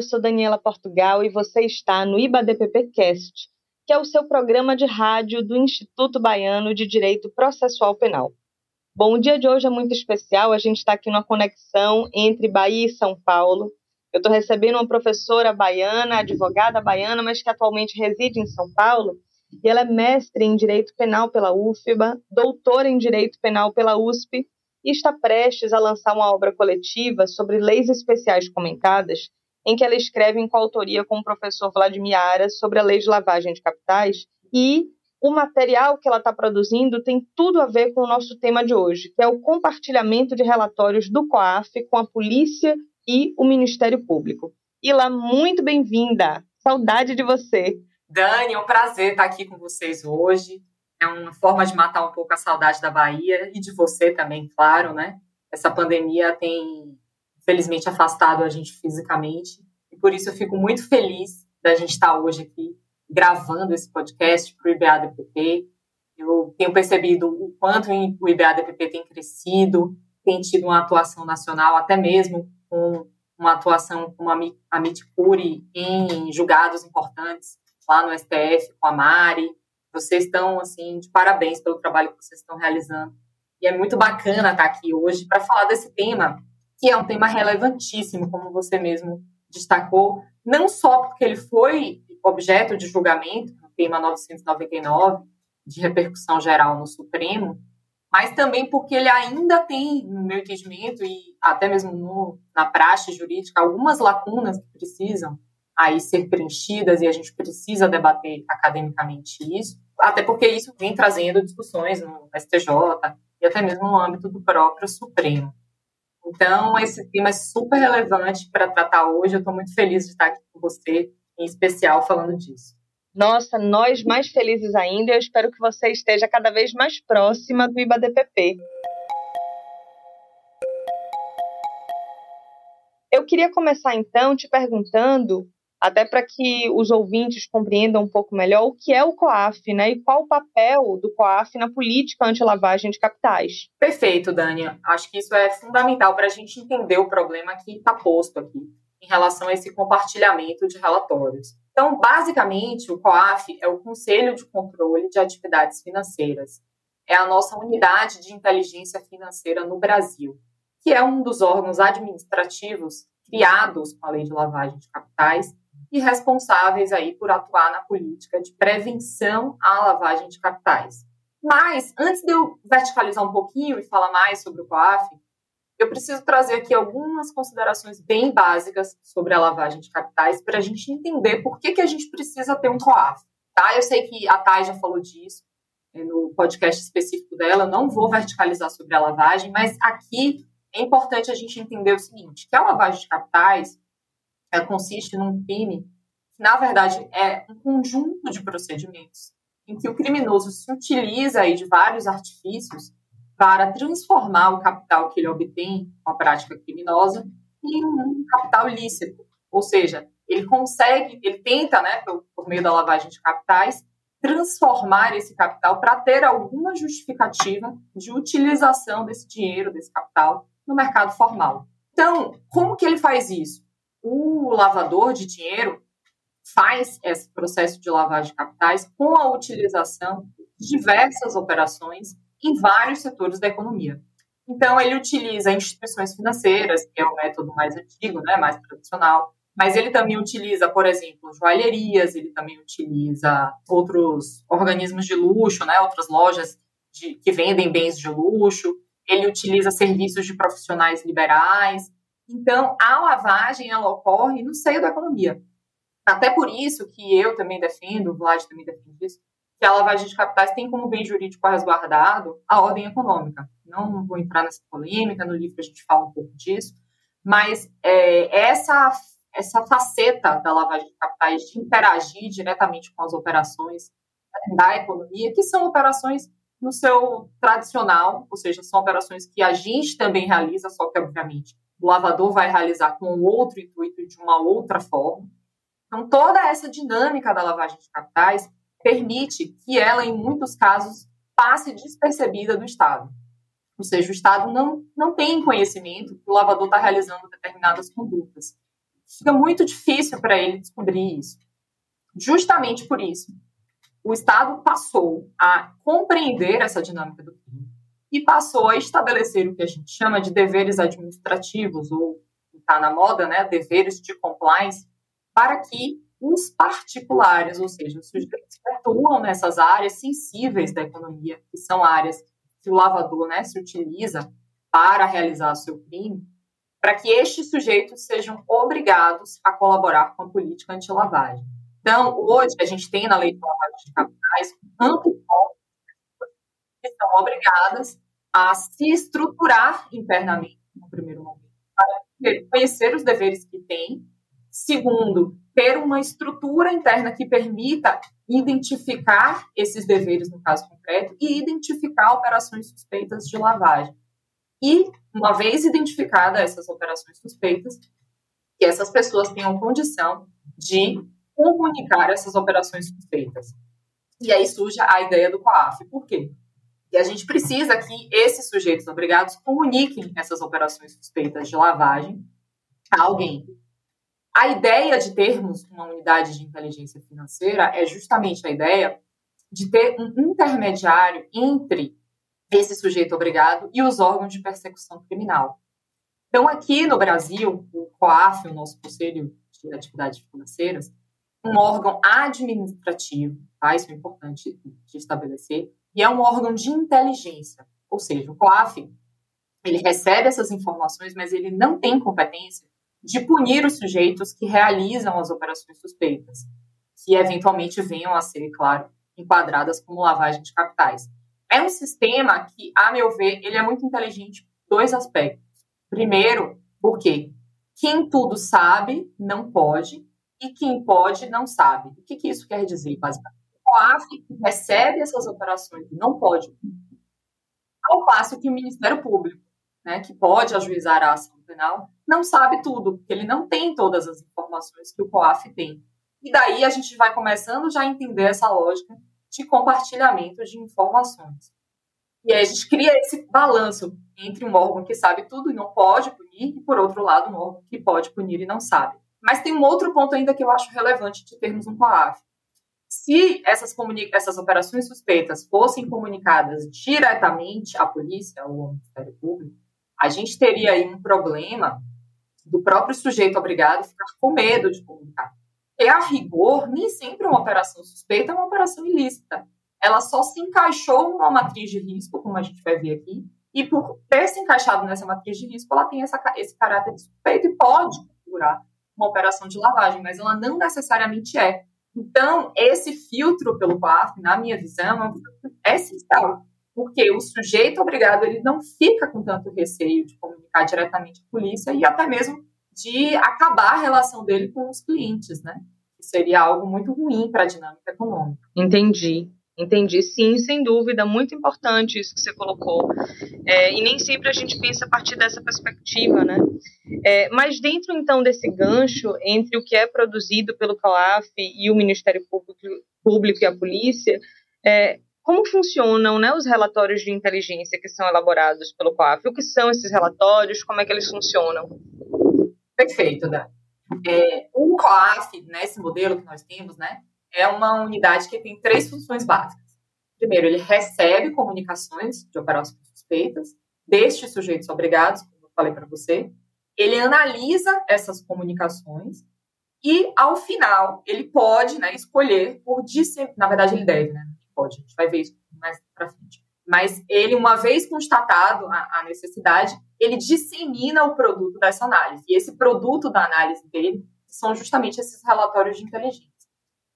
Eu sou Daniela Portugal e você está no IBADPP Cast, que é o seu programa de rádio do Instituto Baiano de Direito Processual Penal. Bom, o dia de hoje é muito especial, a gente está aqui numa conexão entre Bahia e São Paulo. Eu estou recebendo uma professora baiana, advogada baiana, mas que atualmente reside em São Paulo, e ela é mestre em Direito Penal pela UFBA, doutora em Direito Penal pela USP e está prestes a lançar uma obra coletiva sobre leis especiais comentadas, em que ela escreve em coautoria com o professor Vladimir Aras sobre a lei de lavagem de capitais e o material que ela está produzindo tem tudo a ver com o nosso tema de hoje, que é o compartilhamento de relatórios do COAF com a polícia e o Ministério Público. Ila, muito bem-vinda! Saudade de você! Dani, é um prazer estar aqui com vocês hoje é uma forma de matar um pouco a saudade da Bahia e de você também, claro, né? Essa pandemia tem, infelizmente, afastado a gente fisicamente e por isso eu fico muito feliz da gente estar hoje aqui gravando esse podcast para o IBADPP. Eu tenho percebido o quanto o IBADPP tem crescido, tem tido uma atuação nacional, até mesmo com uma atuação como a Miticuri em julgados importantes lá no STF com a Mari, vocês estão, assim, de parabéns pelo trabalho que vocês estão realizando. E é muito bacana estar aqui hoje para falar desse tema, que é um tema relevantíssimo, como você mesmo destacou, não só porque ele foi objeto de julgamento, no tema 999, de repercussão geral no Supremo, mas também porque ele ainda tem, no meu entendimento, e até mesmo no, na praxe jurídica, algumas lacunas que precisam aí ser preenchidas e a gente precisa debater academicamente isso, até porque isso vem trazendo discussões no STJ e até mesmo no âmbito do próprio Supremo. Então, esse tema é super relevante para tratar hoje. Eu estou muito feliz de estar aqui com você, em especial, falando disso. Nossa, nós mais felizes ainda. Eu espero que você esteja cada vez mais próxima do IBADPP. Eu queria começar então te perguntando até para que os ouvintes compreendam um pouco melhor o que é o COAF, né, e qual o papel do COAF na política anti-lavagem de capitais. Perfeito, Dânia. Acho que isso é fundamental para a gente entender o problema que está posto aqui em relação a esse compartilhamento de relatórios. Então, basicamente, o COAF é o Conselho de Controle de Atividades Financeiras. É a nossa unidade de inteligência financeira no Brasil, que é um dos órgãos administrativos criados com a Lei de Lavagem de Capitais e responsáveis aí por atuar na política de prevenção à lavagem de capitais. Mas, antes de eu verticalizar um pouquinho e falar mais sobre o COAF, eu preciso trazer aqui algumas considerações bem básicas sobre a lavagem de capitais para a gente entender por que, que a gente precisa ter um COAF. Tá? Eu sei que a Thay já falou disso é, no podcast específico dela, eu não vou verticalizar sobre a lavagem, mas aqui é importante a gente entender o seguinte, que a lavagem de capitais consiste num crime que, na verdade, é um conjunto de procedimentos em que o criminoso se utiliza aí de vários artifícios para transformar o capital que ele obtém com a prática criminosa em um capital lícito. Ou seja, ele consegue, ele tenta, né, por, por meio da lavagem de capitais, transformar esse capital para ter alguma justificativa de utilização desse dinheiro, desse capital, no mercado formal. Então, como que ele faz isso? O lavador de dinheiro faz esse processo de lavagem de capitais com a utilização de diversas operações em vários setores da economia. Então, ele utiliza instituições financeiras, que é o método mais antigo, né, mais tradicional, mas ele também utiliza, por exemplo, joalherias, ele também utiliza outros organismos de luxo, né, outras lojas de, que vendem bens de luxo, ele utiliza serviços de profissionais liberais, então, a lavagem ela ocorre no seio da economia. Até por isso que eu também defendo, o Vlad também defende isso, que a lavagem de capitais tem como bem jurídico resguardado a ordem econômica. Não vou entrar nessa polêmica, no livro a gente fala um pouco disso, mas é, essa, essa faceta da lavagem de capitais de interagir diretamente com as operações da economia, que são operações no seu tradicional, ou seja, são operações que a gente também realiza, só que, obviamente, o lavador vai realizar com outro intuito de uma outra forma. Então, toda essa dinâmica da lavagem de capitais permite que ela, em muitos casos, passe despercebida do Estado. Ou seja, o Estado não, não tem conhecimento que o lavador está realizando determinadas condutas. Fica muito difícil para ele descobrir isso. Justamente por isso, o Estado passou a compreender essa dinâmica do crime e passou a estabelecer o que a gente chama de deveres administrativos, ou está na moda, né, deveres de compliance, para que os particulares, ou seja, os sujeitos que atuam nessas áreas sensíveis da economia, que são áreas que o lavador né, se utiliza para realizar seu crime, para que estes sujeitos sejam obrigados a colaborar com a política anti-lavagem. Então, hoje, a gente tem na lei de lavagem de capitais um amplo são obrigadas a se estruturar internamente, no primeiro momento, para conhecer os deveres que têm, segundo, ter uma estrutura interna que permita identificar esses deveres no caso concreto e identificar operações suspeitas de lavagem. E, uma vez identificadas essas operações suspeitas, que essas pessoas tenham condição de comunicar essas operações suspeitas. E aí surge a ideia do COAF. Por quê? E a gente precisa que esses sujeitos obrigados comuniquem essas operações suspeitas de lavagem a alguém. A ideia de termos uma unidade de inteligência financeira é justamente a ideia de ter um intermediário entre esse sujeito obrigado e os órgãos de persecução criminal. Então, aqui no Brasil, o COAF, o nosso Conselho de Atividades Financeiras, um órgão administrativo, tá? isso é importante de estabelecer, e é um órgão de inteligência, ou seja, o COAF, ele recebe essas informações, mas ele não tem competência de punir os sujeitos que realizam as operações suspeitas, que eventualmente venham a ser, claro, enquadradas como lavagem de capitais. É um sistema que, a meu ver, ele é muito inteligente por dois aspectos. Primeiro, porque quem tudo sabe não pode e quem pode não sabe. O que, que isso quer dizer, basicamente? COAF recebe essas operações não pode, ao passo que o Ministério Público, né, que pode ajuizar a ação penal, não sabe tudo, porque ele não tem todas as informações que o COAF tem. E daí a gente vai começando já a entender essa lógica de compartilhamento de informações. E aí a gente cria esse balanço entre um órgão que sabe tudo e não pode punir, e por outro lado, um órgão que pode punir e não sabe. Mas tem um outro ponto ainda que eu acho relevante de termos um COAF. Se essas, essas operações suspeitas fossem comunicadas diretamente à polícia ou ao Ministério Público, a gente teria aí um problema do próprio sujeito obrigado ficar com medo de comunicar. E a rigor, nem sempre uma operação suspeita é uma operação ilícita. Ela só se encaixou numa matriz de risco, como a gente vai ver aqui, e por ter se encaixado nessa matriz de risco, ela tem essa, esse caráter de suspeito e pode configurar uma operação de lavagem, mas ela não necessariamente é. Então, esse filtro pelo COAF, na minha visão, é essencial, porque o sujeito obrigado ele não fica com tanto receio de comunicar diretamente à polícia e até mesmo de acabar a relação dele com os clientes, né? Seria algo muito ruim para a dinâmica econômica. Entendi. Entendi, sim, sem dúvida, muito importante isso que você colocou. É, e nem sempre a gente pensa a partir dessa perspectiva, né? É, mas dentro, então, desse gancho entre o que é produzido pelo CAF e o Ministério Público, Público e a polícia, é, como funcionam né, os relatórios de inteligência que são elaborados pelo COAF? O que são esses relatórios? Como é que eles funcionam? Perfeito, Dani. É, o COAF, nesse né, modelo que nós temos, né, é uma unidade que tem três funções básicas. Primeiro, ele recebe comunicações de operações suspeitas destes sujeitos obrigados, como eu falei para você. Ele analisa essas comunicações e, ao final, ele pode né, escolher por disseminar. Na verdade, ele deve, né? Pode, a gente vai ver isso mais para frente. Mas ele, uma vez constatado a, a necessidade, ele dissemina o produto dessa análise. E esse produto da análise dele são justamente esses relatórios de inteligência.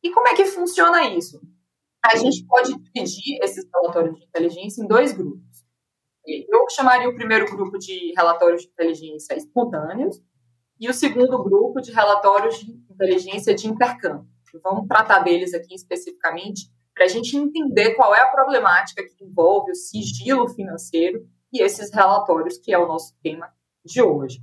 E como é que funciona isso? A gente pode dividir esses relatórios de inteligência em dois grupos. Eu chamaria o primeiro grupo de relatórios de inteligência espontâneos e o segundo grupo de relatórios de inteligência de intercâmbio. Vamos tratar deles aqui especificamente para a gente entender qual é a problemática que envolve o sigilo financeiro e esses relatórios, que é o nosso tema de hoje.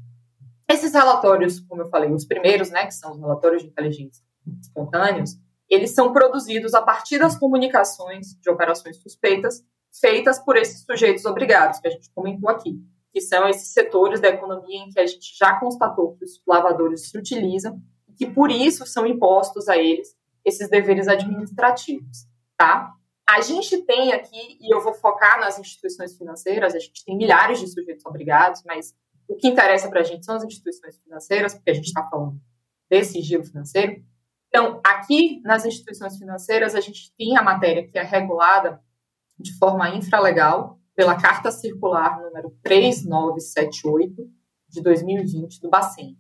Esses relatórios, como eu falei, os primeiros, né, que são os relatórios de inteligência espontâneos, eles são produzidos a partir das comunicações de operações suspeitas feitas por esses sujeitos obrigados, que a gente comentou aqui, que são esses setores da economia em que a gente já constatou que os lavadores se utilizam e que por isso são impostos a eles esses deveres administrativos, tá? A gente tem aqui, e eu vou focar nas instituições financeiras, a gente tem milhares de sujeitos obrigados, mas o que interessa para a gente são as instituições financeiras, porque a gente está falando desse sigilo financeiro. Então, aqui nas instituições financeiras, a gente tem a matéria que é regulada de forma infralegal pela Carta Circular número 3978 de 2020 do Bacen.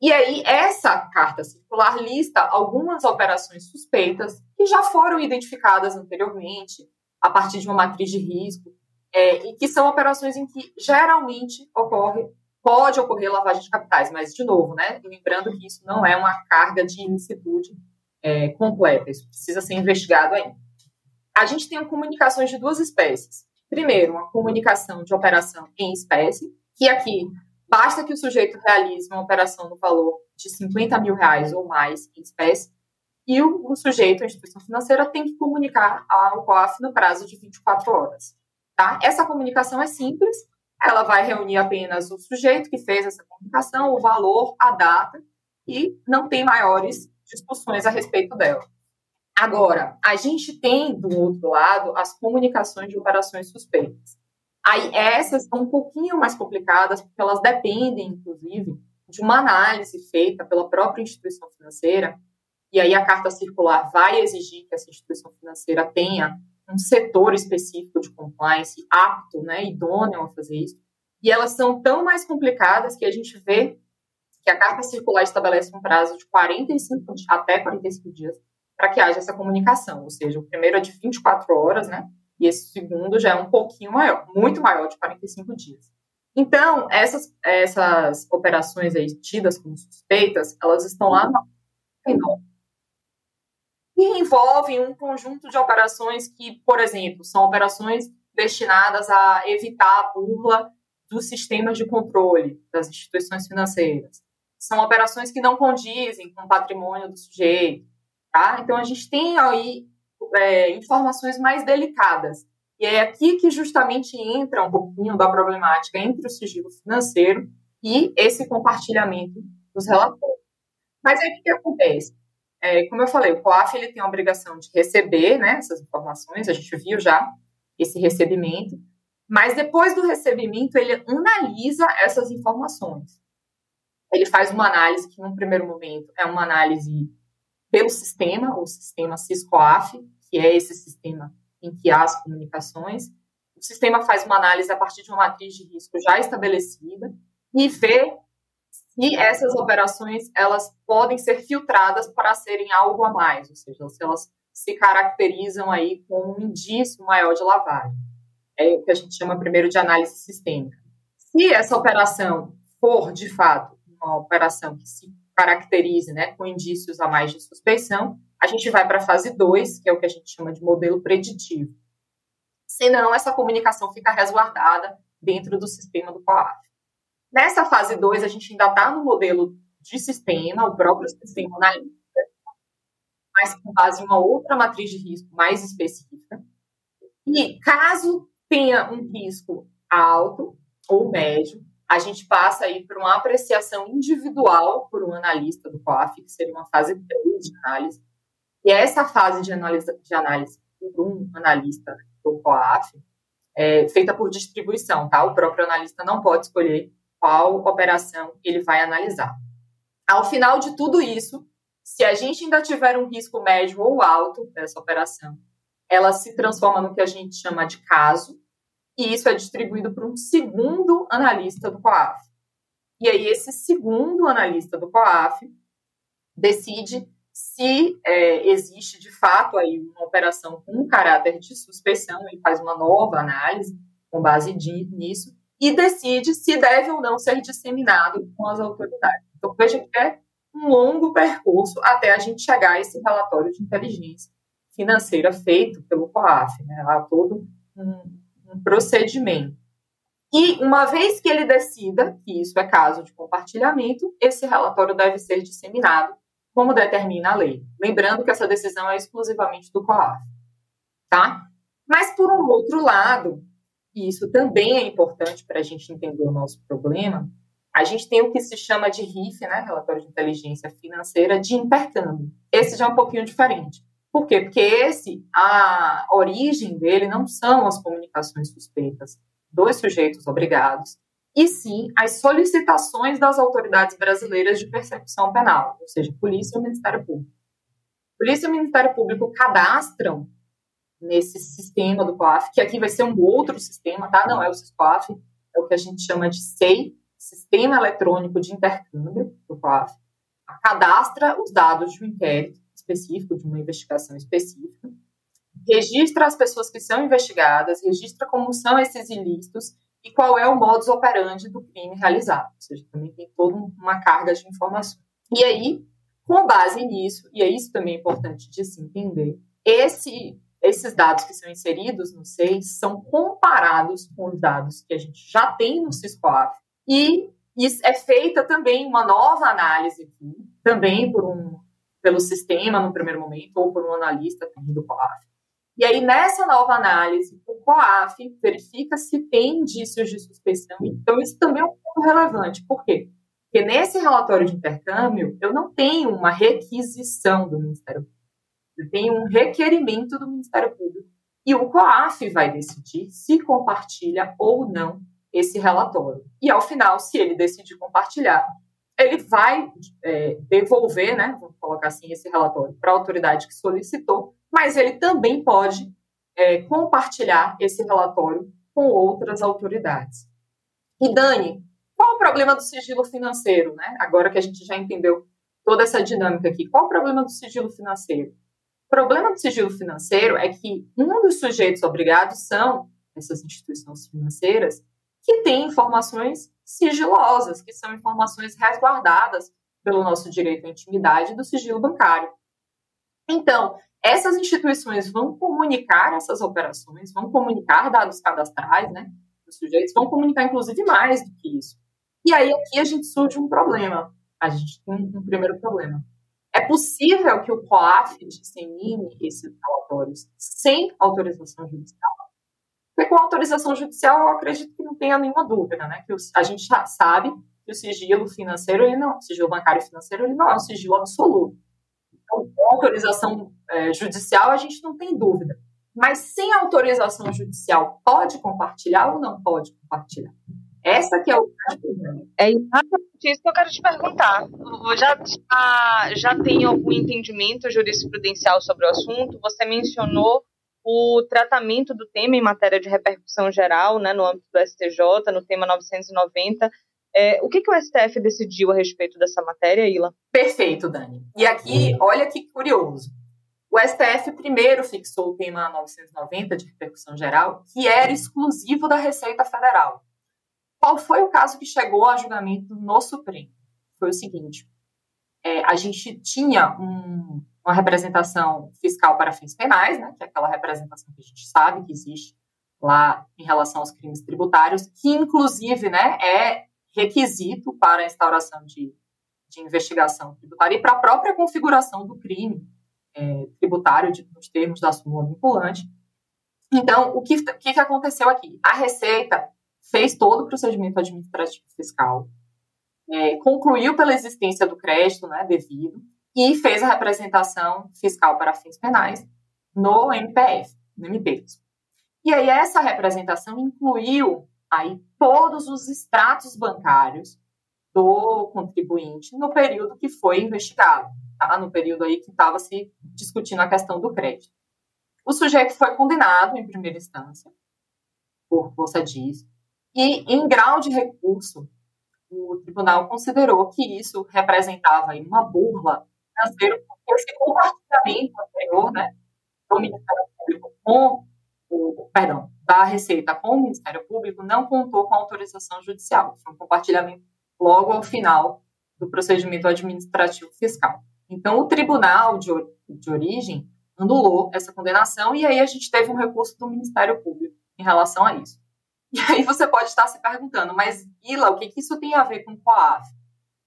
E aí, essa carta circular lista algumas operações suspeitas que já foram identificadas anteriormente, a partir de uma matriz de risco, é, e que são operações em que geralmente ocorre, pode ocorrer lavagem de capitais, mas, de novo, né, lembrando que isso não é uma carga de ilicitude é, completa, isso precisa ser investigado ainda. A gente tem comunicações de duas espécies. Primeiro, uma comunicação de operação em espécie, que aqui Basta que o sujeito realize uma operação no valor de 50 mil reais ou mais em espécie, e o, o sujeito, a instituição financeira, tem que comunicar ao COAF no prazo de 24 horas. Tá? Essa comunicação é simples, ela vai reunir apenas o sujeito que fez essa comunicação, o valor, a data, e não tem maiores discussões a respeito dela. Agora, a gente tem, do outro lado, as comunicações de operações suspeitas. Aí essas são um pouquinho mais complicadas, porque elas dependem, inclusive, de uma análise feita pela própria instituição financeira, e aí a carta circular vai exigir que essa instituição financeira tenha um setor específico de compliance apto, né, idôneo a fazer isso. E elas são tão mais complicadas que a gente vê que a carta circular estabelece um prazo de 45 até 45 dias para que haja essa comunicação, ou seja, o primeiro é de 24 horas, né, e esse segundo já é um pouquinho maior, muito maior, de 45 dias. Então, essas, essas operações aí tidas como suspeitas, elas estão lá na e envolvem um conjunto de operações que, por exemplo, são operações destinadas a evitar a burla dos sistemas de controle das instituições financeiras. São operações que não condizem com o patrimônio do sujeito. Tá? Então, a gente tem aí é, informações mais delicadas. E é aqui que justamente entra um pouquinho da problemática entre o sigilo financeiro e esse compartilhamento dos relatórios. Mas aí o que acontece? É, como eu falei, o COAF ele tem a obrigação de receber né, essas informações, a gente viu já esse recebimento, mas depois do recebimento ele analisa essas informações. Ele faz uma análise que, num primeiro momento, é uma análise pelo sistema, o sistema SysCoaf, que é esse sistema em que há as comunicações. O sistema faz uma análise a partir de uma matriz de risco já estabelecida e vê se essas operações elas podem ser filtradas para serem algo a mais, ou seja, se elas se caracterizam aí com um indício maior de lavagem. É o que a gente chama primeiro de análise sistêmica. Se essa operação for, de fato, uma operação que se caracterize né, com indícios a mais de suspeição, a gente vai para a fase 2, que é o que a gente chama de modelo preditivo. Senão, essa comunicação fica resguardada dentro do sistema do COAF. Nessa fase 2, a gente ainda está no modelo de sistema, o próprio sistema analítico, mas com base em uma outra matriz de risco mais específica. E caso tenha um risco alto ou médio, a gente passa aí por uma apreciação individual por um analista do COAF, que seria uma fase 3 de análise. E essa fase de análise, de análise por um analista do COAF é feita por distribuição, tá? O próprio analista não pode escolher qual operação ele vai analisar. Ao final de tudo isso, se a gente ainda tiver um risco médio ou alto dessa operação, ela se transforma no que a gente chama de caso, e isso é distribuído para um segundo analista do COAF. E aí, esse segundo analista do COAF decide se é, existe de fato aí uma operação com caráter de suspeição, ele faz uma nova análise com base de, nisso e decide se deve ou não ser disseminado com as autoridades. Então, veja que é um longo percurso até a gente chegar a esse relatório de inteligência financeira feito pelo COAF. Né? Há todo um, um procedimento. E uma vez que ele decida que isso é caso de compartilhamento, esse relatório deve ser disseminado, como determina a lei. Lembrando que essa decisão é exclusivamente do COAF. Tá? Mas, por um outro lado, e isso também é importante para a gente entender o nosso problema, a gente tem o que se chama de RIF, né, Relatório de Inteligência Financeira de Intercâmbio. Esse já é um pouquinho diferente. Por quê? Porque esse, a origem dele não são as comunicações suspeitas dos sujeitos obrigados, e sim as solicitações das autoridades brasileiras de persecução penal, ou seja, Polícia e Ministério Público. Polícia e Ministério Público cadastram nesse sistema do COAF, que aqui vai ser um outro sistema, tá? Não é o SISCOAF, é o que a gente chama de SEI, Sistema Eletrônico de Intercâmbio do COAF, cadastra os dados de um inquérito específico, de uma investigação específica, registra as pessoas que são investigadas, registra como são esses ilícitos e qual é o modus operandi do crime realizado. Ou seja, também tem toda uma carga de informações. E aí, com base nisso, e é isso também importante de se entender, esse, esses dados que são inseridos no SEIS são comparados com os dados que a gente já tem no SISCOAF e é feita também uma nova análise aqui, também por um, pelo sistema no primeiro momento ou por um analista do COAF, e aí, nessa nova análise, o COAF verifica se tem indícios de suspeição. Então, isso também é um ponto relevante. Por quê? Porque nesse relatório de intercâmbio, eu não tenho uma requisição do Ministério Público. Tenho um requerimento do Ministério Público. E o COAF vai decidir se compartilha ou não esse relatório. E, ao final, se ele decidir compartilhar, ele vai é, devolver, né, colocar assim, esse relatório para a autoridade que solicitou, mas ele também pode é, compartilhar esse relatório com outras autoridades. E Dani, qual o problema do sigilo financeiro, né? Agora que a gente já entendeu toda essa dinâmica aqui, qual o problema do sigilo financeiro? O problema do sigilo financeiro é que um dos sujeitos obrigados são essas instituições financeiras que têm informações sigilosas, que são informações resguardadas pelo nosso direito à intimidade do sigilo bancário. Então, essas instituições vão comunicar essas operações, vão comunicar dados cadastrais, né, dos sujeitos, vão comunicar inclusive mais do que isso. E aí aqui a gente surge um problema. A gente tem um, primeiro problema. É possível que o COAF dissemine esses relatórios sem autorização judicial? Porque com autorização judicial eu acredito que não tenha nenhuma dúvida, né? Que a gente já sabe que o sigilo financeiro, ele não, o sigilo bancário financeiro, ele não é um sigilo absoluto. Então, com autorização é, judicial, a gente não tem dúvida. Mas sem autorização judicial, pode compartilhar ou não pode compartilhar? Essa que é o É exatamente isso que eu quero te perguntar. Já, já, já tem algum entendimento jurisprudencial sobre o assunto? Você mencionou o tratamento do tema em matéria de repercussão geral, né, no âmbito do STJ, no tema 990. É, o que, que o STF decidiu a respeito dessa matéria, Ila? Perfeito, Dani. E aqui, olha que curioso. O STF primeiro fixou o tema 990 de repercussão geral, que era exclusivo da Receita Federal. Qual foi o caso que chegou a julgamento no Supremo? Foi o seguinte: é, a gente tinha um, uma representação fiscal para fins penais, né, que é aquela representação que a gente sabe que existe lá em relação aos crimes tributários, que inclusive né, é requisito para a instauração de, de investigação tributária e para a própria configuração do crime é, tributário, de, nos termos da súmula vinculante. Então, o que, o que aconteceu aqui? A Receita fez todo o procedimento administrativo fiscal, é, concluiu pela existência do crédito né, devido e fez a representação fiscal para fins penais no MPF, no MP. E aí essa representação incluiu aí todos os extratos bancários do contribuinte no período que foi investigado, tá? no período aí que estava se discutindo a questão do crédito. O sujeito foi condenado em primeira instância por força disso, e em grau de recurso, o tribunal considerou que isso representava uma burla financeira, porque esse compartilhamento anterior, né, do Ministério Público com o, perdão, da Receita com o Ministério Público não contou com autorização judicial. Foi um compartilhamento logo ao final do procedimento administrativo fiscal. Então, o tribunal de, de origem anulou essa condenação e aí a gente teve um recurso do Ministério Público em relação a isso. E aí você pode estar se perguntando, mas Ila, o que, que isso tem a ver com COAF?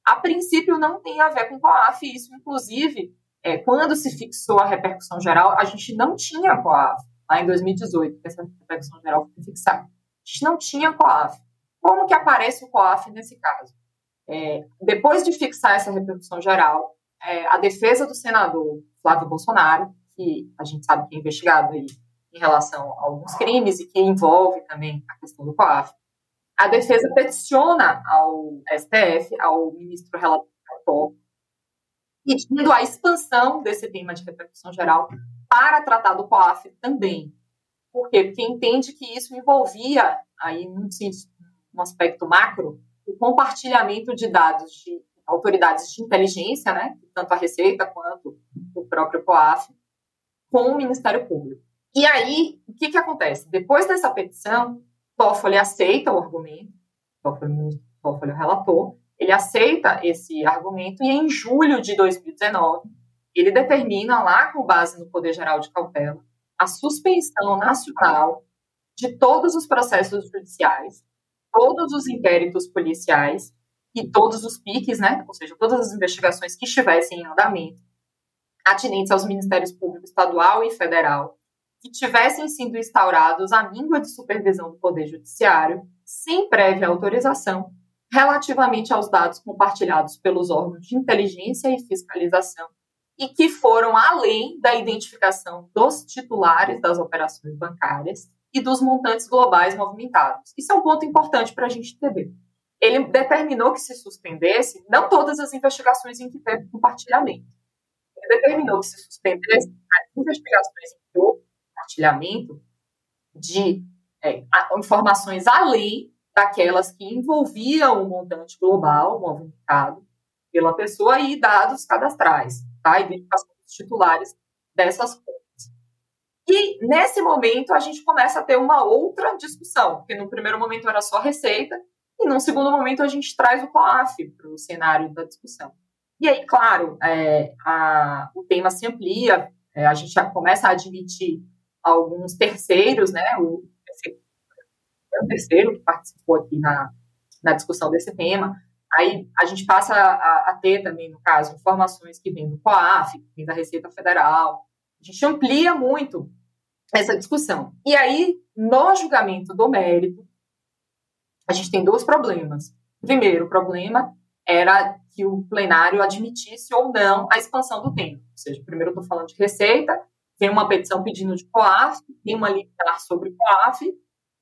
A princípio não tem a ver com COAF, isso inclusive, é, quando se fixou a repercussão geral, a gente não tinha COAF. lá em 2018, que essa repercussão geral foi fixada. A gente não tinha COAF. Como que aparece o COAF nesse caso? É, depois de fixar essa repercussão geral, é, a defesa do senador Flávio Bolsonaro, que a gente sabe que é investigado aí em relação a alguns crimes e que envolve também a questão do COAF, a defesa peticiona ao STF, ao ministro relator, pedindo a expansão desse tema de repercussão geral para tratar do COAF também. Por quê? Porque entende que isso envolvia, aí num, num aspecto macro, o compartilhamento de dados de autoridades de inteligência, né, tanto a Receita quanto o próprio COAF, com o Ministério Público. E aí, o que, que acontece? Depois dessa petição, Toffoli aceita o argumento, Toffoli, Toffoli o relator, ele aceita esse argumento e em julho de 2019, ele determina lá, com base no Poder Geral de Cautela, a suspensão nacional de todos os processos judiciais, todos os inquéritos policiais e todos os PICs, né, ou seja, todas as investigações que estivessem em andamento, atinentes aos Ministérios Público Estadual e Federal, que tivessem sido instaurados a míngua de supervisão do Poder Judiciário, sem prévia autorização, relativamente aos dados compartilhados pelos órgãos de inteligência e fiscalização, e que foram além da identificação dos titulares das operações bancárias e dos montantes globais movimentados. Isso é um ponto importante para a gente entender. Ele determinou que se suspendesse não todas as investigações em que teve compartilhamento. Ele determinou que se suspendesse as investigações em que compartilhamento de é, informações além daquelas que envolviam o montante global movimentado pela pessoa e dados cadastrais, tá? Identificação dos titulares dessas contas. E nesse momento a gente começa a ter uma outra discussão, porque no primeiro momento era só receita, e num segundo momento a gente traz o COAF para o cenário da discussão. E aí, claro, é, a, o tema se amplia, é, a gente já começa a admitir alguns terceiros, né? O, o terceiro que participou aqui na, na discussão desse tema. Aí a gente passa a, a, ter também, no caso, informações que vêm do COAF, que vêm da Receita Federal. A gente amplia muito essa discussão. E aí, no julgamento do mérito, a gente tem dois problemas. Primeiro, o problema era que o plenário admitisse ou não a expansão do tempo. Ou seja, primeiro eu estou falando de receita, tem uma petição pedindo de COAF, tem uma limitar sobre COAF,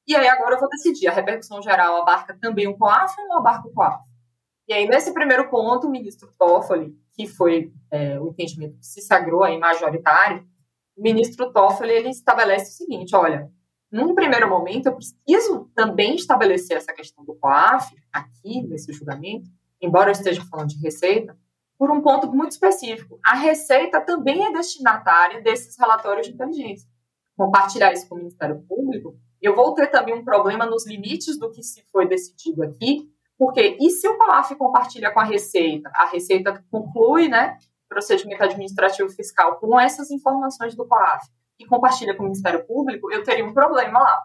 e aí agora eu vou decidir, a repercussão geral abarca também o COAF ou não abarca o COAF? E aí, nesse primeiro ponto, o ministro Toffoli, que foi é, o entendimento que se sagrou aí majoritário, o ministro Toffoli ele estabelece o seguinte, olha, num primeiro momento eu preciso também estabelecer essa questão do COAF aqui, nesse julgamento, embora eu esteja falando de receita, por um ponto muito específico. A Receita também é destinatária desses relatórios de inteligência. Compartilhar isso com o Ministério Público, eu vou ter também um problema nos limites do que se foi decidido aqui, porque e se o COAF compartilha com a Receita? A Receita conclui, né, procedimento administrativo fiscal com essas informações do COAF e compartilha com o Ministério Público, eu teria um problema lá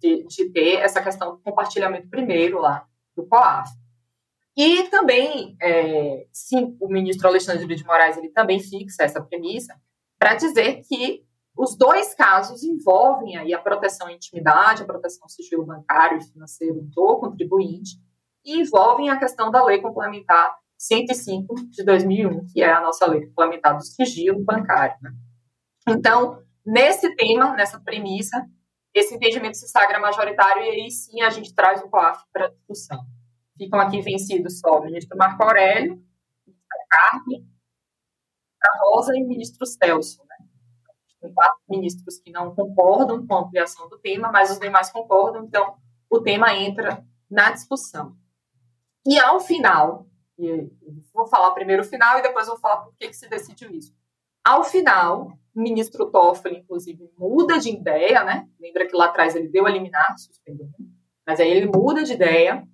de, de ter essa questão do compartilhamento primeiro lá do COAF. E também, é, sim, o ministro Alexandre de Moraes ele também fixa essa premissa para dizer que os dois casos envolvem aí a proteção à intimidade, a proteção ao sigilo bancário e financeiro do contribuinte, e envolvem a questão da lei complementar 105 de 2001, que é a nossa lei complementar do sigilo bancário. Né? Então, nesse tema, nessa premissa, esse entendimento se sagra majoritário e aí sim a gente traz o COAF para discussão. Ficam aqui vencidos só o ministro Marco Aurélio, a Carme, a Rosa e o ministro Celso. Né? Tem quatro ministros que não concordam com a ampliação do tema, mas os demais concordam, então o tema entra na discussão. E ao final, vou falar primeiro o final e depois vou falar por que, que se decidiu isso. Ao final, o ministro Toffoli, inclusive, muda de ideia, né? Lembra que lá atrás ele deu a liminar, suspendeu, mas aí ele muda de ideia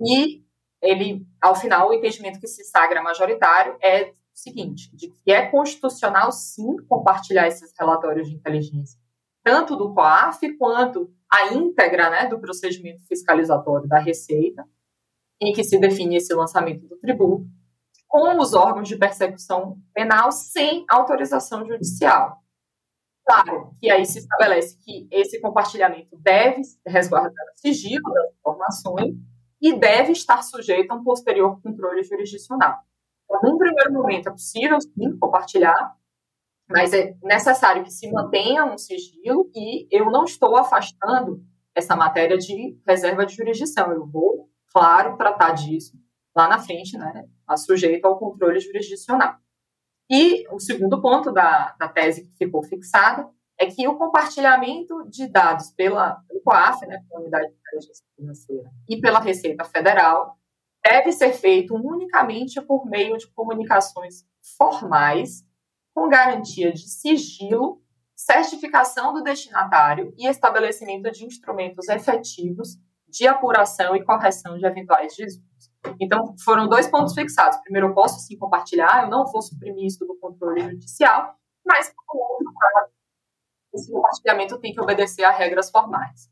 e ele, ao final, o entendimento que se sagra majoritário é o seguinte, de que é constitucional, sim, compartilhar esses relatórios de inteligência, tanto do COAF quanto a íntegra né, do procedimento fiscalizatório da Receita, em que se define esse lançamento do tributo, com os órgãos de persecução penal sem autorização judicial. Claro, que aí se estabelece que esse compartilhamento deve resguardar o sigilo das informações e deve estar sujeito a um posterior controle jurisdicional. Então, num primeiro momento, é possível, sim, compartilhar, mas é necessário que se mantenha um sigilo e eu não estou afastando essa matéria de reserva de jurisdição. Eu vou, claro, tratar disso lá na frente, né, sujeito ao controle jurisdicional. E o segundo ponto da, da tese que ficou fixada é que o compartilhamento de dados pela COAF, né, pela Unidade de Inteligência Financeira, e pela Receita Federal deve ser feito unicamente por meio de comunicações formais, com garantia de sigilo, certificação do destinatário e estabelecimento de instrumentos efetivos de apuração e correção de eventuais desvios. Então, foram dois pontos fixados. Primeiro, eu posso sim compartilhar, eu não vou suprimir isso do controle judicial, mas, por outro lado, esse compartilhamento tem que obedecer a regras formais.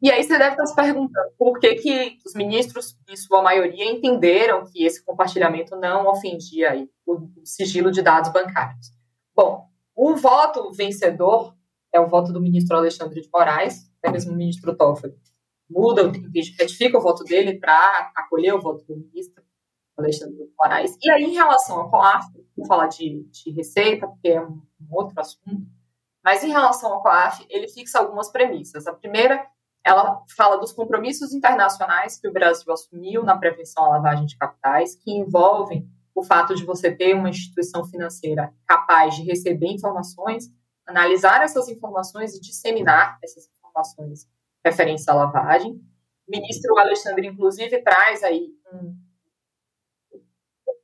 E aí você deve estar se perguntando por que, que os ministros, em sua maioria, entenderam que esse compartilhamento não ofendia o sigilo de dados bancários. Bom, o voto vencedor é o voto do ministro Alexandre de Moraes, até mesmo o ministro Toffoli muda, retifica o voto dele para acolher o voto do ministro Alexandre de Moraes. E aí, em relação ao COAF, vou falar de, de receita, porque é um outro assunto, mas em relação ao COAF, ele fixa algumas premissas. A primeira, ela fala dos compromissos internacionais que o Brasil assumiu na prevenção à lavagem de capitais, que envolvem o fato de você ter uma instituição financeira capaz de receber informações, analisar essas informações e disseminar essas informações referentes à lavagem. O ministro Alexandre, inclusive, traz aí um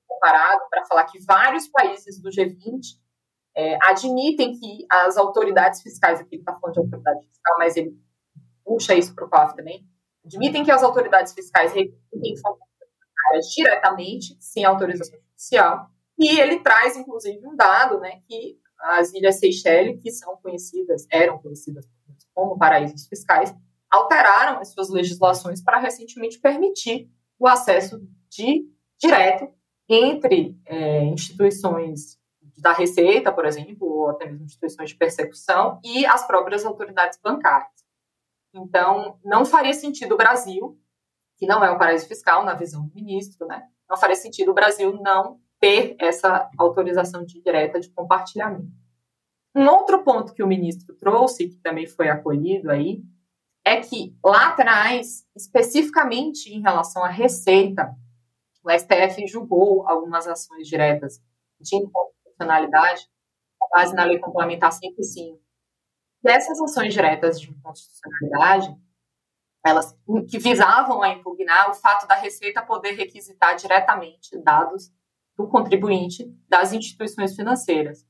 comparado para falar que vários países do G20 é, admitem que as autoridades fiscais, aqui ele está falando de autoridade fiscal, mas ele puxa isso para o COAF também, admitem que as autoridades fiscais informações diretamente, sem autorização judicial, e ele traz, inclusive, um dado, né, que as Ilhas Seychelles, que são conhecidas, eram conhecidas como paraísos fiscais, alteraram as suas legislações para recentemente permitir o acesso de direto entre é, instituições da Receita, por exemplo, ou até mesmo instituições de persecução, e as próprias autoridades bancárias. Então, não faria sentido o Brasil, que não é um paraíso fiscal, na visão do ministro, né? Não faria sentido o Brasil não ter essa autorização direta de compartilhamento. Um outro ponto que o ministro trouxe, que também foi acolhido aí, é que lá atrás, especificamente em relação à receita, o STF julgou algumas ações diretas de inconstitucionalidade com base na Lei Complementar 105. E essas ações diretas de inconstitucionalidade, elas que visavam a impugnar o fato da Receita poder requisitar diretamente dados do contribuinte das instituições financeiras,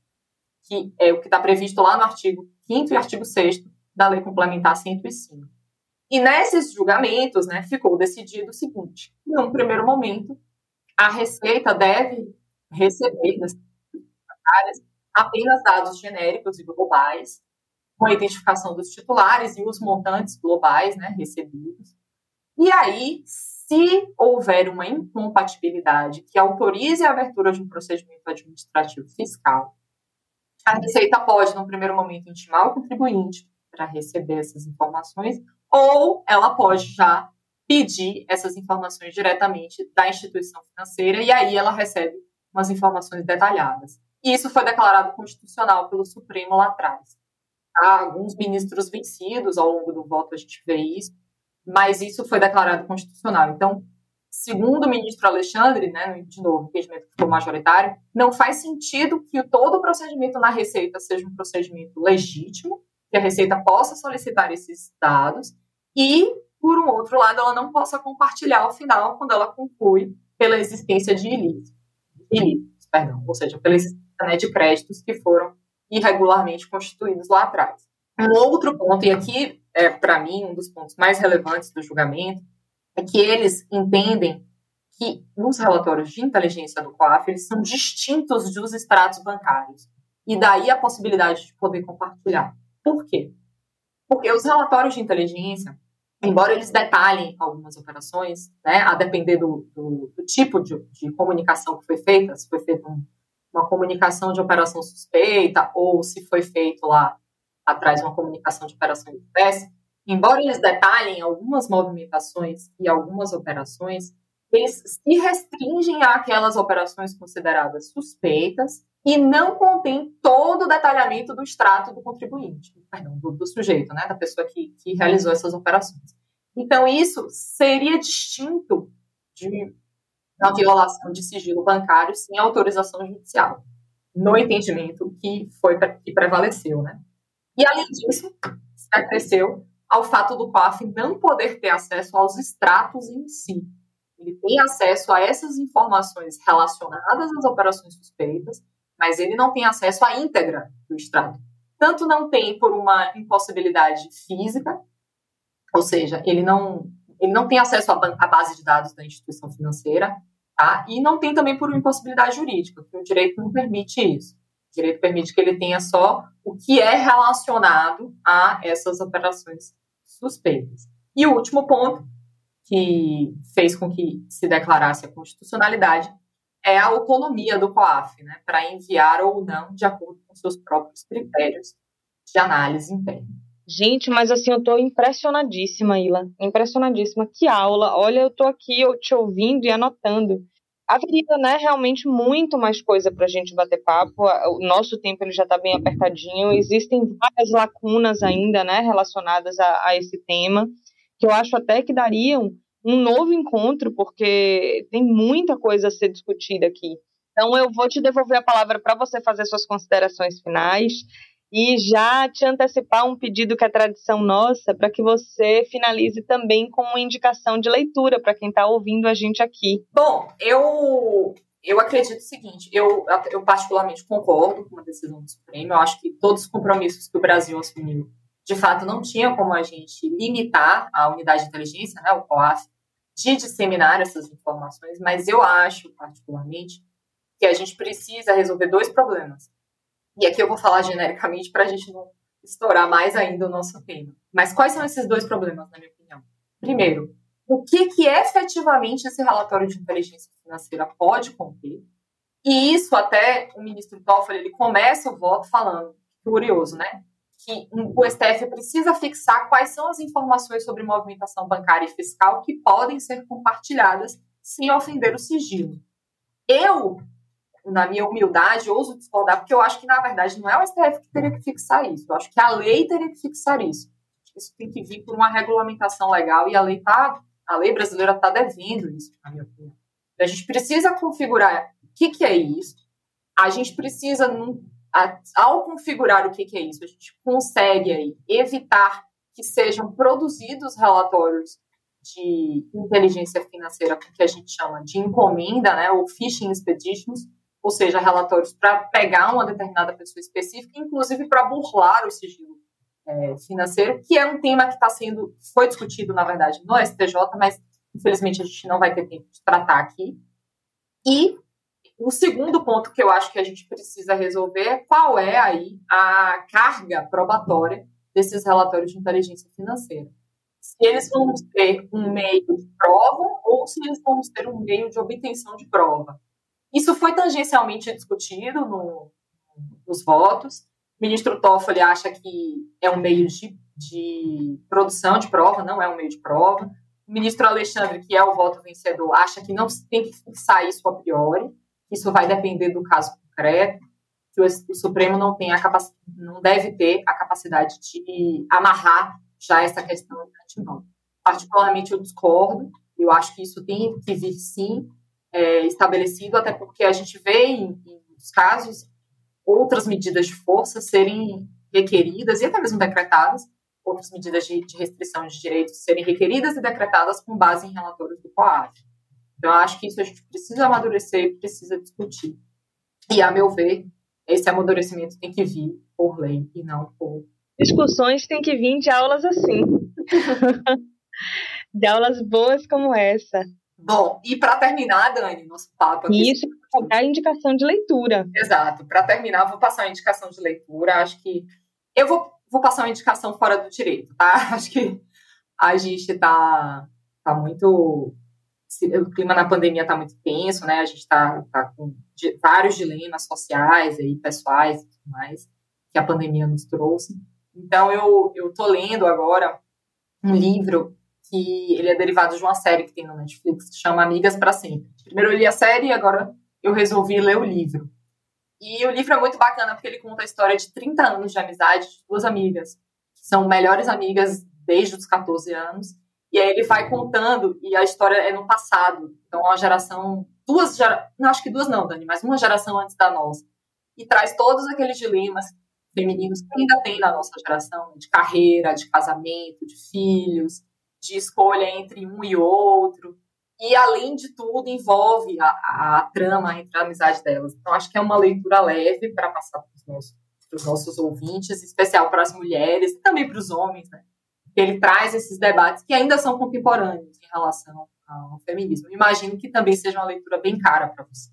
que é o que está previsto lá no artigo 5 e artigo 6 da Lei Complementar 105. E nesses julgamentos, né, ficou decidido o seguinte: num primeiro momento, a Receita deve receber apenas dados genéricos e globais, com a identificação dos titulares e os montantes globais né, recebidos. E aí, se houver uma incompatibilidade que autorize a abertura de um procedimento administrativo fiscal, a Receita pode, no primeiro momento, intimar o contribuinte para receber essas informações, ou ela pode já pedir essas informações diretamente da instituição financeira e aí ela recebe umas informações detalhadas. E isso foi declarado constitucional pelo Supremo lá atrás. Há alguns ministros vencidos ao longo do voto, a gente vê isso, mas isso foi declarado constitucional. Então, segundo o ministro Alexandre, né, de novo, o entendimento que ficou majoritário, não faz sentido que todo o procedimento na Receita seja um procedimento legítimo, que a Receita possa solicitar esses dados e, por um outro lado, ela não possa compartilhar ao final quando ela conclui pela existência de ilícitos, ilícitos perdão, ou seja, pela existência né, de créditos que foram irregularmente constituídos lá atrás. Um outro ponto, e aqui é para mim um dos pontos mais relevantes do julgamento, é que eles entendem que os relatórios de inteligência do COAF eles são distintos dos extratos bancários. E daí a possibilidade de poder compartilhar. Por quê? Porque os relatórios de inteligência, embora eles detalhem algumas operações, né, a depender do, do, do tipo de, de, comunicação que foi feita, se foi feita um, uma comunicação de operação suspeita ou se foi feito lá atrás uma comunicação de operação de espécie, embora eles detalhem algumas movimentações e algumas operações, eles se restringem àquelas operações consideradas suspeitas e não contém todo o detalhamento do extrato do contribuinte, perdão, do, do sujeito, né, da pessoa que, que realizou essas operações. Então, isso seria distinto de uma violação de sigilo bancário sem autorização judicial, no entendimento que foi que prevaleceu, né? E além disso, se acresceu ao fato do PAF não poder ter acesso aos extratos em si. Ele tem acesso a essas informações relacionadas às operações suspeitas, mas ele não tem acesso à íntegra do extrato. Tanto não tem por uma impossibilidade física, ou seja, ele não, ele não tem acesso à, base de dados da instituição financeira, tá? e não tem também por impossibilidade jurídica, porque o direito não permite isso. O direito permite que ele tenha só o que é relacionado a essas operações suspeitas. E o último ponto, que fez com que se declarasse a constitucionalidade, é a autonomia do COAF, né, para enviar ou não de acordo com seus próprios critérios de análise interna. Gente, mas assim, eu tô impressionadíssima, Ila. Impressionadíssima. Que aula. Olha, eu tô aqui eu te ouvindo e anotando. Haveria, né, realmente muito mais coisa para a gente bater papo. O nosso tempo ele já está bem apertadinho. Existem várias lacunas ainda, né, relacionadas a, a esse tema, que eu acho até que dariam um novo encontro, porque tem muita coisa a ser discutida aqui. Então, eu vou te devolver a palavra para você fazer suas considerações finais e já te antecipar um pedido que é tradição nossa para que você finalize também com uma indicação de leitura para quem está ouvindo a gente aqui. Bom, eu eu acredito o seguinte, eu, eu particularmente concordo com a decisão do Supremo, eu acho que todos os compromissos que o Brasil assumiu de fato, não tinha como a gente limitar a unidade de inteligência, né, o COAF, de disseminar essas informações, mas eu acho, particularmente, que a gente precisa resolver dois problemas. E aqui eu vou falar genericamente para a gente não estourar mais ainda o nosso tema. Mas quais são esses dois problemas, na minha opinião? Primeiro, o que, que efetivamente esse relatório de inteligência financeira pode conter? E isso até o ministro Toffoli, ele começa o voto falando, curioso, né? que o STF precisa fixar quais são as informações sobre movimentação bancária e fiscal que podem ser compartilhadas sem ofender o sigilo. Eu, na minha humildade, ouso discordar, porque eu acho que, na verdade, não é o STF que teria que fixar isso. Eu acho que a lei teria que fixar isso. Isso tem que vir por uma regulamentação legal e a lei, tá, a lei brasileira está devendo isso, na minha opinião. A gente precisa configurar o que, que é isso. A gente precisa, ao configurar o que, que, é isso, a gente consegue aí evitar que sejam produzidos relatórios de inteligência financeira, que a gente chama de encomenda, né, ou phishing expeditions, ou seja, relatórios para pegar uma determinada pessoa específica, inclusive para burlar o sigilo é, financeiro, que é um tema que está sendo, foi discutido, na verdade, no STJ, mas infelizmente a gente não vai ter tempo de tratar aqui. E o segundo ponto que eu acho que a gente precisa resolver é qual é aí a carga probatória desses relatórios de inteligência financeira. Se eles vão ter um meio de prova ou se eles vão ter um meio de obtenção de prova. Isso foi tangencialmente discutido no, nos votos. O ministro Toffoli acha que é um meio de, de produção de prova, não é um meio de prova. O ministro Alexandre, que é o voto vencedor, acha que não tem que fixar isso a priori. Isso vai depender do caso concreto, que o, Supremo não tem a não deve ter a capacidade de amarrar já essa questão de antemão. Particularmente eu discordo, eu acho que isso tem que vir sim é, estabelecido, até porque a gente vê em, em muitos casos outras medidas de força serem requeridas e até mesmo decretadas, outras medidas de, de restrição de direitos serem requeridas e decretadas com base em relatórios do COAF. Então, acho que isso a gente precisa amadurecer e precisa discutir. E, a meu ver, esse amadurecimento tem que vir por lei e não por. Discussões têm que vir de aulas assim. de aulas boas como essa. Bom, e para terminar, Dani, nosso papo aqui. Isso, é a indicação de leitura. Exato. Para terminar, eu vou passar uma indicação de leitura. Acho que. Eu vou, vou passar uma indicação fora do direito, tá? Acho que a gente está tá muito o clima na pandemia está muito tenso, né? A gente está tá com vários dilemas sociais e pessoais e tudo mais que a pandemia nos trouxe. Então, eu, eu tô lendo agora um livro que ele é derivado de uma série que tem no Netflix, que chama Amigas para Sempre. Primeiro eu li a série e agora eu resolvi ler o livro. E o livro é muito bacana porque ele conta a história de 30 anos de amizade de duas amigas, que são melhores amigas desde os 14 anos. E aí ele vai contando, e a história é no passado. Então, uma geração, duas gerações, não acho que duas não, Dani, mas uma geração antes da nossa. E traz todos aqueles dilemas femininos que ainda tem na nossa geração, de carreira, de casamento, de filhos, de escolha entre um e outro. E, além de tudo, envolve a, a, a trama entre a amizade delas. Então, acho que é uma leitura leve para passar para os nossos, nossos ouvintes, especial para as mulheres e também para os homens, né? Ele traz esses debates que ainda são contemporâneos em relação ao feminismo. Imagino que também seja uma leitura bem cara para você.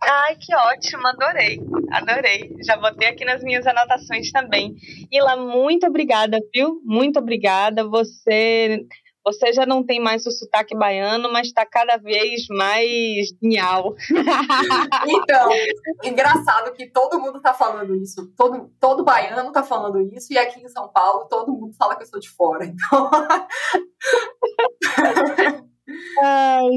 Ai, que ótimo, adorei, adorei. Já botei aqui nas minhas anotações também. Ila, muito obrigada, viu? Muito obrigada. Você você já não tem mais o sotaque baiano, mas está cada vez mais genial. Então, engraçado que todo mundo está falando isso. Todo, todo baiano está falando isso. E aqui em São Paulo, todo mundo fala que eu sou de fora. Então...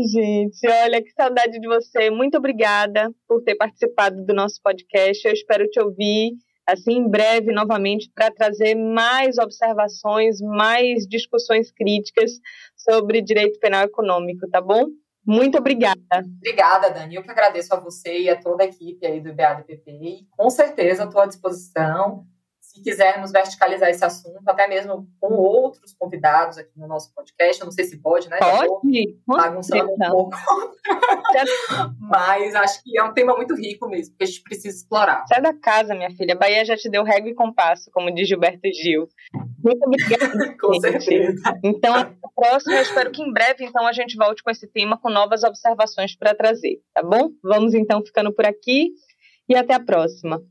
Gente, olha que saudade de você. Muito obrigada por ter participado do nosso podcast. Eu espero te ouvir assim em breve novamente para trazer mais observações, mais discussões críticas sobre direito penal econômico, tá bom? Muito obrigada. Obrigada, Dani. Eu que agradeço a você e a toda a equipe aí do IBADPP e com certeza estou à disposição se quisermos verticalizar esse assunto, até mesmo com outros convidados aqui no nosso podcast, eu não sei se pode, né? Pode. Bagunçando um pouco. Mas acho que é um tema muito rico mesmo, que a gente precisa explorar. Sai da casa, minha filha. A Bahia já te deu régua e compasso, como diz Gilberto Gil. Muito obrigada. com certeza. Então, até a próxima. Eu espero que em breve, então, a gente volte com esse tema com novas observações para trazer, tá bom? Vamos, então, ficando por aqui e até a próxima.